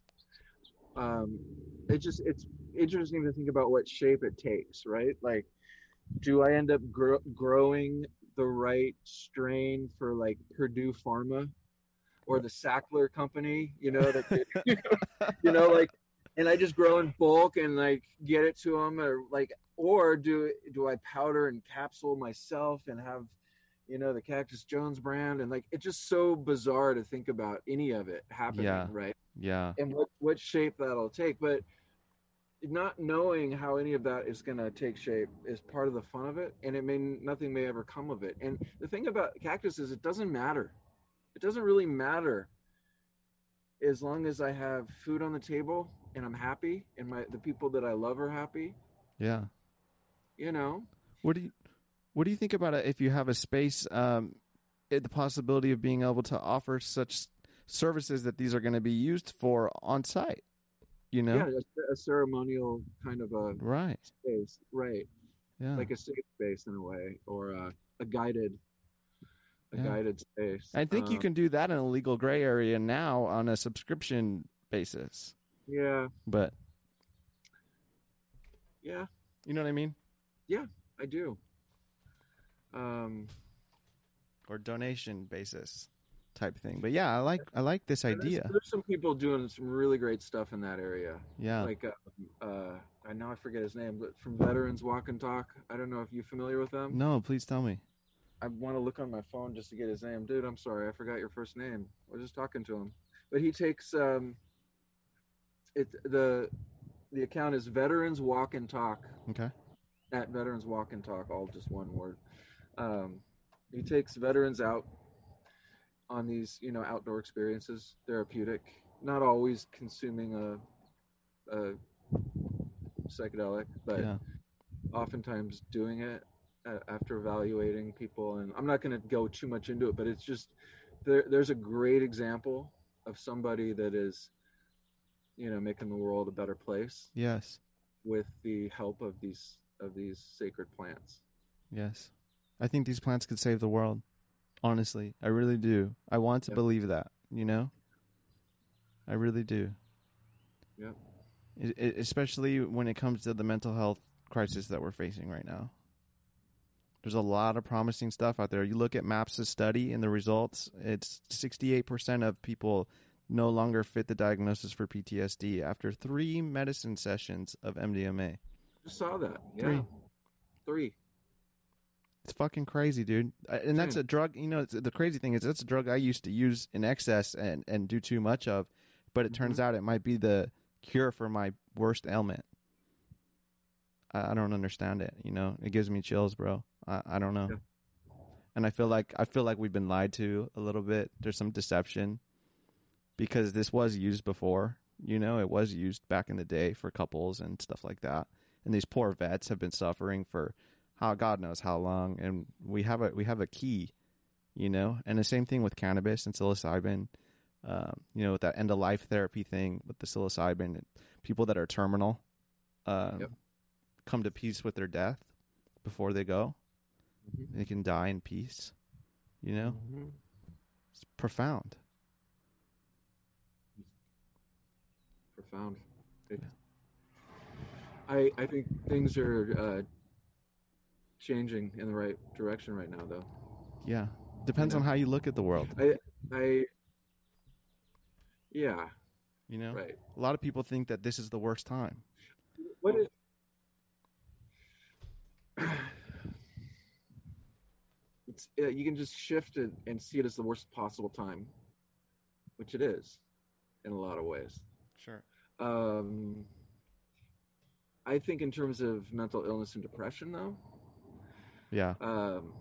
Um, it just it's interesting to think about what shape it takes, right? Like, do I end up gro- growing the right strain for like Purdue Pharma or the Sackler Company? You know that you know like, and I just grow in bulk and like get it to them, or like, or do do I powder and capsule myself and have you know the Cactus Jones brand and like it's just so bizarre to think about any of it happening, Yeah. right? yeah. And what what shape that'll take but not knowing how any of that is going to take shape is part of the fun of it and it may nothing may ever come of it. And the thing about cactus is it doesn't matter. It doesn't really matter as long as i have food on the table and i'm happy and my the people that i love are happy. Yeah. You know? What do you What do you think about it if you have a space, um, it- the possibility of being able to offer such services that these are going to be used for on site? You know, yeah a, a ceremonial kind of a right? space right Yeah, like a safe space in a way or a, a guided a Yeah. guided space I think you Um, can do that in a legal gray area now on a subscription basis. yeah But yeah you know what I mean, Yeah, I do. Um, or donation basis type thing. But yeah, I like I like this and there's- idea. There's some people doing some really great stuff in that area. Yeah, Like, uh, uh, I know I forget his name, but from Veterans Walk and Talk. I don't know if you're familiar with them. no, please tell me. I want to look on my phone just to get his name. Dude, I'm sorry, I forgot your first name. I was just talking to him, but he takes um, it the the account is Veterans Walk and Talk. Okay. at Veterans Walk and Talk, all just one word. Um, he takes veterans out on these, you know, outdoor experiences, therapeutic, not always consuming a, a psychedelic, but Yeah. oftentimes doing it uh, after evaluating people. And I'm not going to go too much into it, but it's just there, there's a great example of somebody that is, you know, making the world a better place Yes. with the help of these of these sacred plants. Yes. I think these plants could save the world. Honestly, I really do. I want to Yep. believe that, you know? I really do. It, especially when it comes to the mental health crisis that we're facing right now. There's a lot of promising stuff out there. You look at MAPS' study and the results, it's 68% of people no longer fit the diagnosis for PTSD after three medicine sessions of MDMA. Just saw that. Yeah. Three. Three. It's fucking crazy, dude. Uh, And that's Insane. a drug. You know, it's, the crazy thing is that's a drug I used to use in excess and and do too much of, but it turns out it might be the cure for my worst ailment. I, I don't understand it. You know, it gives me chills, bro. I, I don't know, and I feel like I feel like we've been lied to a little bit. There's some deception because this was used before. You know, it was used back in the day for couples and stuff like that. And these poor vets have been suffering for how God knows how long, and we have a we have a key, you know. And the same thing with cannabis and psilocybin, um, you know, with that end of life therapy thing with the psilocybin. People that are terminal, um, Yep. come to peace with their death before they go. Mhm. They can die in peace. You know, Mhm. it's profound. Profound. It- I I think things are uh, changing in the right direction right now, though. Yeah. Depends know? on how you look at the world. I I, yeah, You know, right. a lot of people think that this is the worst time. What is it's uh, you can just shift it and see it as the worst possible time, which it is, in a lot of ways. Sure. Um, I think in terms of mental illness and depression, though, Yeah. um,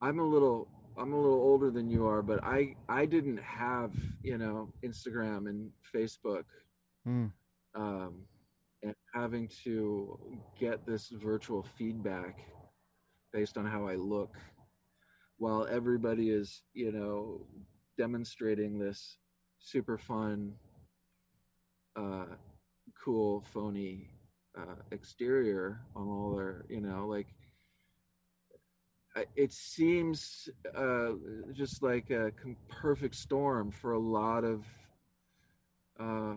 I'm a little I'm a little older than you are, but I I didn't have you know Instagram and Facebook, Mm. um, and having to get this virtual feedback based on how I look, while everybody is you know demonstrating this super fun, uh, cool, phony uh, exterior on all their you know like it seems uh, just like a perfect storm for a lot of uh,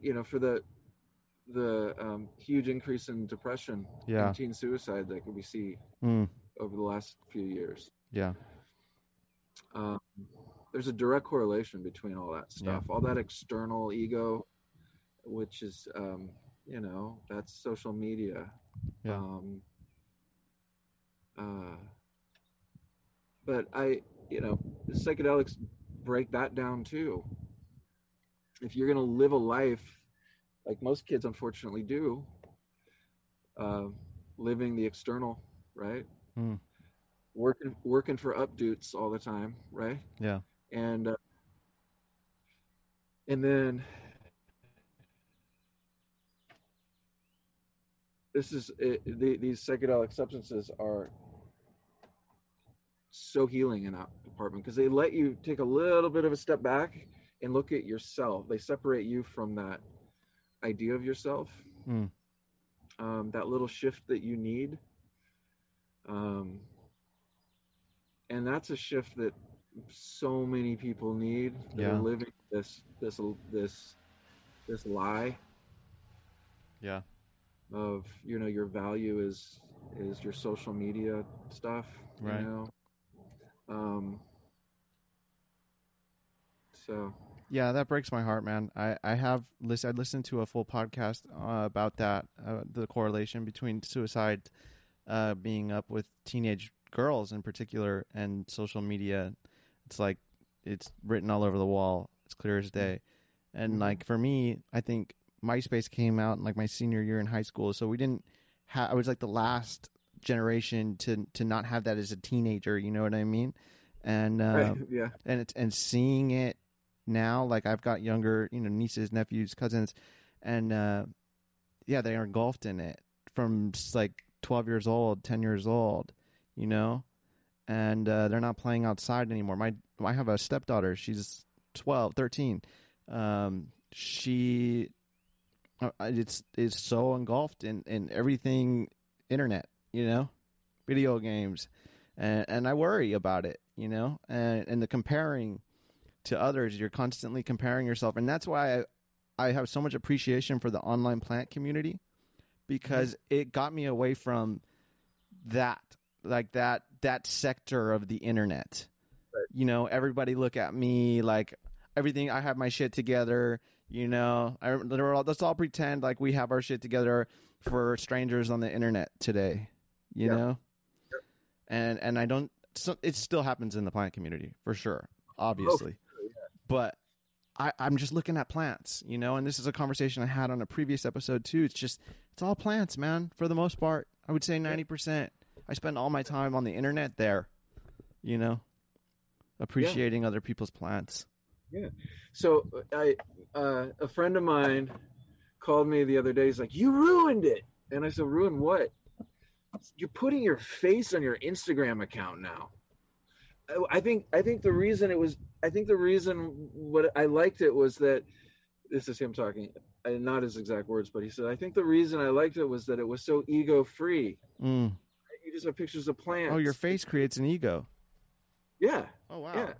you know for the the um, huge increase in depression Yeah. and teen suicide that we see Mm. over the last few years Yeah. um, there's a direct correlation between all that stuff all that external ego which is um, you know that's social media Yeah. um, uh, but I, you know, psychedelics break that down too. If you're going to live a life like most kids unfortunately do, uh, living the external, right? Mm. Working working for updoots all the time, right? Yeah. And uh, and then this is it, the, these psychedelic substances are so healing in that department because they let you take a little bit of a step back and look at yourself. They separate you from that idea of yourself, Mm. um, that little shift that you need. Um, and that's a shift that so many people need that Yeah. are living this this this this lie Yeah. of you know your value is is your social media stuff Right. you know um so Yeah, that breaks my heart, man. I I have list I listened to a full podcast uh, about that, uh, the correlation between suicide uh, being up with teenage girls in particular and social media. It's like it's written all over the wall. It's clear as day. And Mhm. like for me, I think MySpace came out in like my senior year in high school, so we didn't have. I was like the last generation to to not have that as a teenager. You know what I mean? And right, yeah. and it's and seeing it now like i've got younger you know nieces nephews cousins and uh yeah they are engulfed in it from like 12 years old 10 years old you know? And uh they're not playing outside anymore. My i have a stepdaughter. She's 12 13 um she uh, it's is so engulfed in in everything internet you know video games and and i worry about it you know and and the comparing to others you're constantly comparing yourself and that's why i i have so much appreciation for the online plant community because mm-hmm. it got me away from that like that that sector of the internet. Right. you know everybody look at me like everything i have my shit together you know I, all- let's all pretend like we have our shit together for strangers on the internet today you Yeah. know and and i don't so it still happens in the plant community for sure obviously but I, I'm just looking at plants, you know, and this is a conversation I had on a previous episode too. It's just it's all plants, man, for the most part. I would say ninety percent. I spend all my time on the internet there, you know, appreciating other people's plants. Yeah so i uh a friend of mine called me the other day he's like you ruined it and i said ruin what you're putting your face on your instagram account now I- think I think the reason it was I think the reason what I liked it was that this is him talking not his exact words but he said I think the reason I liked it was that it was so ego free Mm. you just have pictures of plants Oh, your face creates an ego. yeah Oh wow. yeah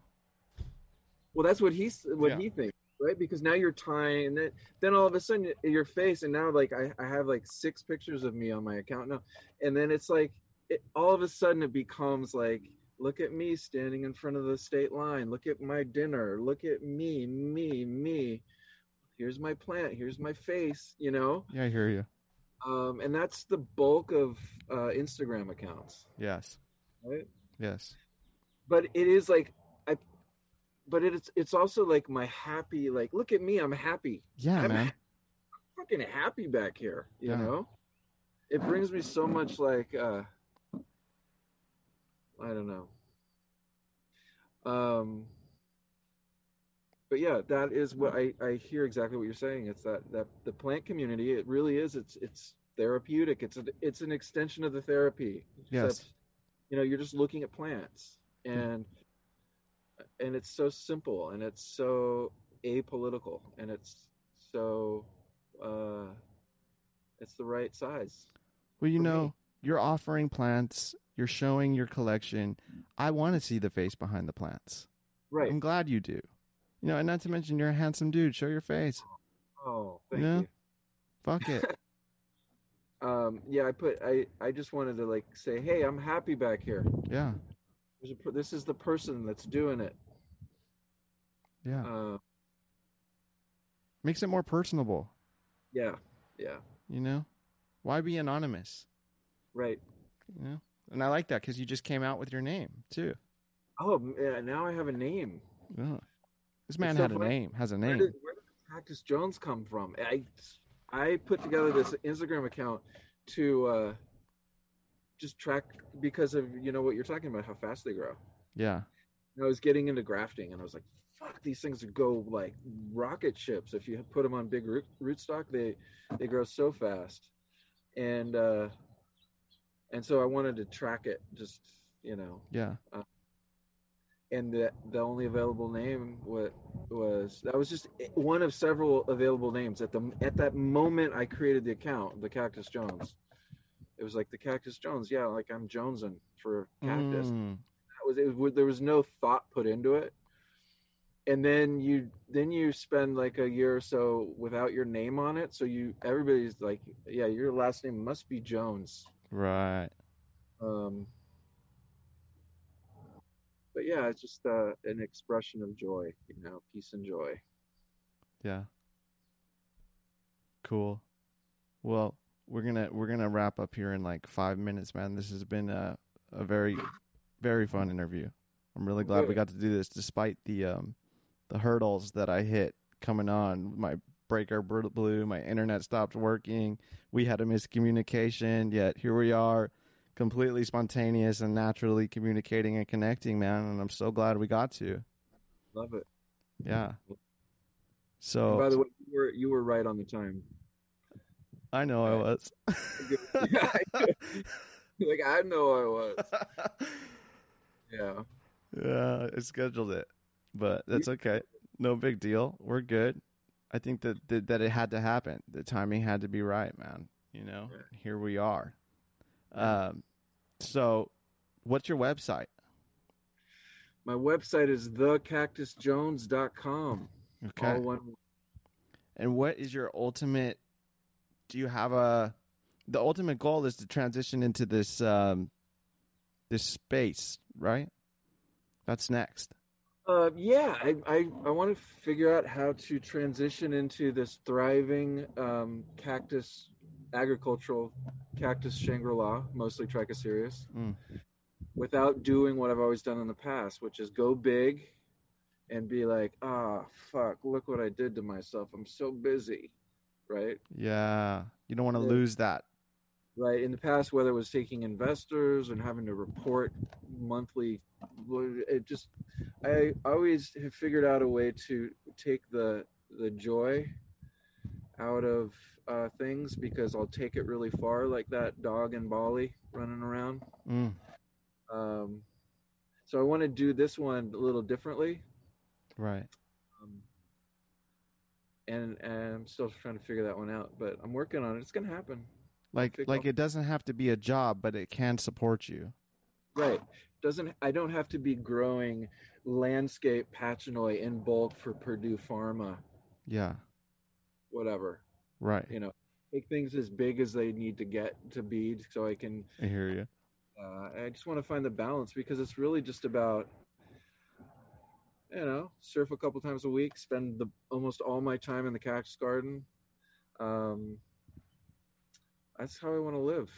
well that's what he's what Yeah. he thinks right? Because now you're tying and then, then all of a sudden your face and now like I, I have like six pictures of me on my account now. And then it's like it, all of a sudden it becomes like look at me standing in front of the state line. Look at my dinner. Look at me me me. Here's my plant. Here's my face you know? Yeah, I hear you. um, and that's the bulk of uh, instagram accounts. Yes. right? Yes. but it is like but it's it's also like my happy like look at me i'm happy. Yeah, I'm man. fucking happy back here you Yeah. know? It brings me so much like uh i don't know. Um but yeah that is what i i hear exactly what you're saying. It's that that the plant community it really is it's it's therapeutic. It's a, it's an extension of the therapy Yes. except, you know you're just looking at plants. And and it's so simple and it's so apolitical and it's so uh it's the right size Well, you for me. know, you're offering plants, you're showing your collection. I want to see the face behind the plants. right I'm glad you do. You know, and not to mention you're a handsome dude. Show your face. oh thank Yeah. you Fuck it. um yeah i put i i just wanted to like say hey i'm happy back here yeah. A, this is the person that's doing it Yeah. uh Makes it more personable, yeah yeah you know? Why be anonymous? right You know? And I like that because you just came out with your name, too. oh yeah, now i have a name Yeah. This man so had a funny. name, has a Where name. did, where did Cactus Jones come from? I I put together this Instagram account to uh, just track because of you know what you're talking about how fast they grow. Yeah. And I was getting into grafting and I was like, fuck, these things go like rocket ships. If you put them on big root rootstock, they they grow so fast, and uh, and so I wanted to track it, just you know, Yeah. and the the only available name what was that was just one of several available names at the at that moment I created the account, the Cactus Jones. It was like the Cactus Jones, yeah, like I'm Jonesing for cactus. Mm. That was it. Was, there was no thought put into it, and then you then you spend like a year or so without your name on it, so you everybody's like, yeah, your last name must be Jones. Right. Um, but yeah, it's just uh, an expression of joy, you know, peace and joy. Yeah. Cool. Well, we're gonna we're gonna wrap up here in like five minutes, man. This has been a a very very fun interview. I'm really glad we got to do this, despite the um the hurdles that I hit coming on. My breaker br- blew, my internet stopped working. We had a miscommunication, yet here we are, completely spontaneous and naturally communicating and connecting, man. And I'm so glad we got to. Love it. Yeah. And So by the way, you were you were right on the time. I know I was. Like I know I was. Yeah. yeah, I scheduled it, but that's okay. No big deal. We're good. I think that that, that it had to happen. The timing had to be right, man. You know, Right. here we are. Um, so, what's your website? My website is thecactusjones.com. Okay, All one and what is your ultimate? Do you have a? The ultimate goal is to transition into this um, this space, right? That's next. Uh, yeah, I, I, I want to figure out how to transition into this thriving um, cactus agricultural cactus Shangri-La, mostly Trichocereus, Mm. without doing what I've always done in the past, which is go big and be like, ah, fuck, look what I did to myself. I'm so busy, right? Yeah, you don't want to Yeah. lose that. right in the past whether it was taking investors and having to report monthly it just i always have figured out a way to take the the joy out of uh, things because i'll take it really far like that dog in bali running around Mm. um, so i want to do this one a little differently Right. And, and i'm still trying to figure that one out but i'm working on it it's gonna happen Like like it doesn't have to be a job, but it can support you. Right. Doesn't I don't have to be growing landscape pachanoi in bulk for Purdue Pharma Yeah. whatever. Right. You know, make things as big as they need to get to be, so I can. I hear you. Uh, I just want to find the balance because it's really just about, you know, surf a couple times a week, spend the almost all my time in the cactus garden. Um, that's how I want to live,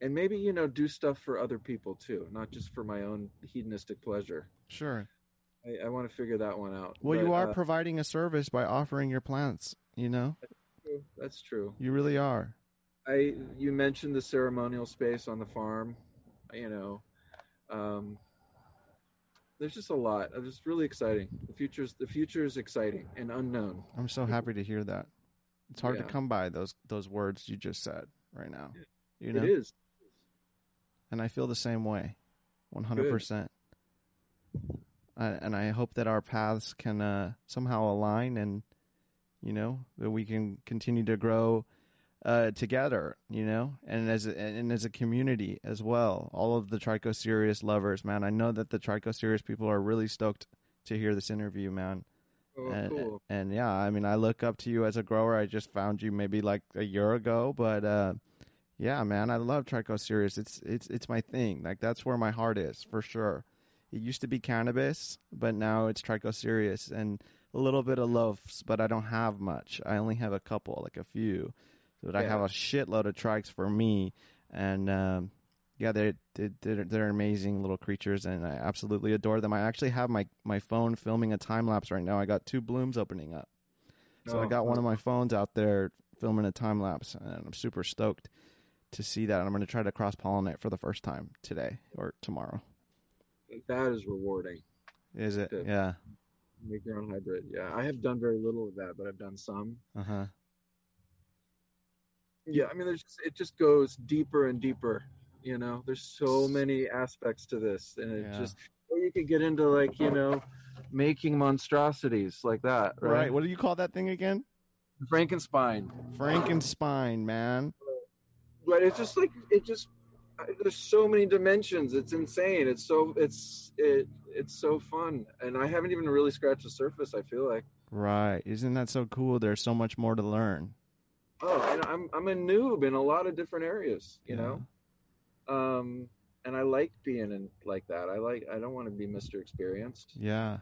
and maybe you know, do stuff for other people too, not just for my own hedonistic pleasure. Sure. I, I want to figure that one out. Well, you are uh, providing a service by offering your plants. You know, true. that's true. you really are. I you mentioned the ceremonial space on the farm, you know. Um, there's just a lot. It's really exciting. The future's the future is exciting and unknown. I'm so happy to hear that. It's hard Yeah. to come by those those words you just said right now. You know, It is. and I feel the same way, 100. percent And I hope that our paths can uh, somehow align, and you know that we can continue to grow uh, together. You know, and as a, and as a community as well. All of the Trichocereus lovers, man. I know that the Trichocereus people are really stoked to hear this interview, man. Oh, and, cool. and yeah, I mean, I look up to you as a grower. I just found you maybe like a year ago, but uh, yeah, man, I love Trichocereus. It's it's it's my thing. Like that's where my heart is for sure. It used to be cannabis, but now it's Trichocereus and a little bit of loafs, but I don't have much. I only have a couple, like a few. But I Yeah. have a shitload of trikes for me, and um, yeah, they're, they're they're amazing little creatures, and I absolutely adore them. I actually have my my phone filming a time lapse right now. I got two blooms opening up, so I Oh, got one of my phones out there filming a time lapse, and I'm super stoked to see that. I'm going to try to cross pollinate for the first time today or tomorrow. That is rewarding. Is it? Yeah. Make your own hybrid. Yeah, I have done very little of that, but I've done some. Uh huh. Yeah, I mean, there's just, it just goes deeper and deeper. You know, there's so many aspects to this, and it Yeah. just or you could get into like you know, making monstrosities like that, Right. right? What do you call that thing again? Frankenstein. Frankenstein, man. But it's just like it just there's so many dimensions. It's insane. It's so it's it it's so fun, and I haven't even really scratched the surface. I feel like. Right. Isn't that so cool? There's so much more to learn. Oh, and I'm I'm a noob in a lot of different areas. You Yeah. know. Um, and I like being in like that. I like. I don't want to be Mister Experienced. Yeah.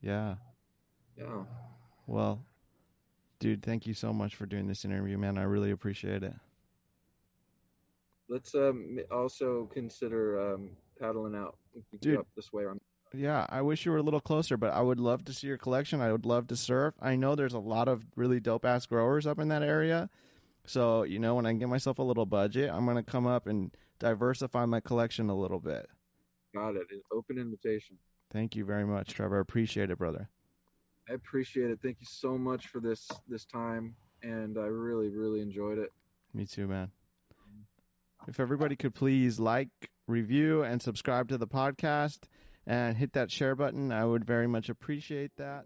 Yeah. Yeah. Well, dude, thank you so much for doing this interview, man. I really appreciate it. Let's um also consider um paddling out. Dude. up this way. On Yeah, I wish you were a little closer, but I would love to see your collection. I would love to surf. I know there's a lot of really dope ass growers up in that area. So, you know, when I get myself a little budget, I'm going to come up and diversify my collection a little bit. got it. Open invitation. Thank you very much, Trevor. I appreciate it, brother. I appreciate it. Thank you so much for this this time, and I really really enjoyed it. Me too, man. If everybody could please like, review, and subscribe to the podcast and hit that share button, I would very much appreciate that.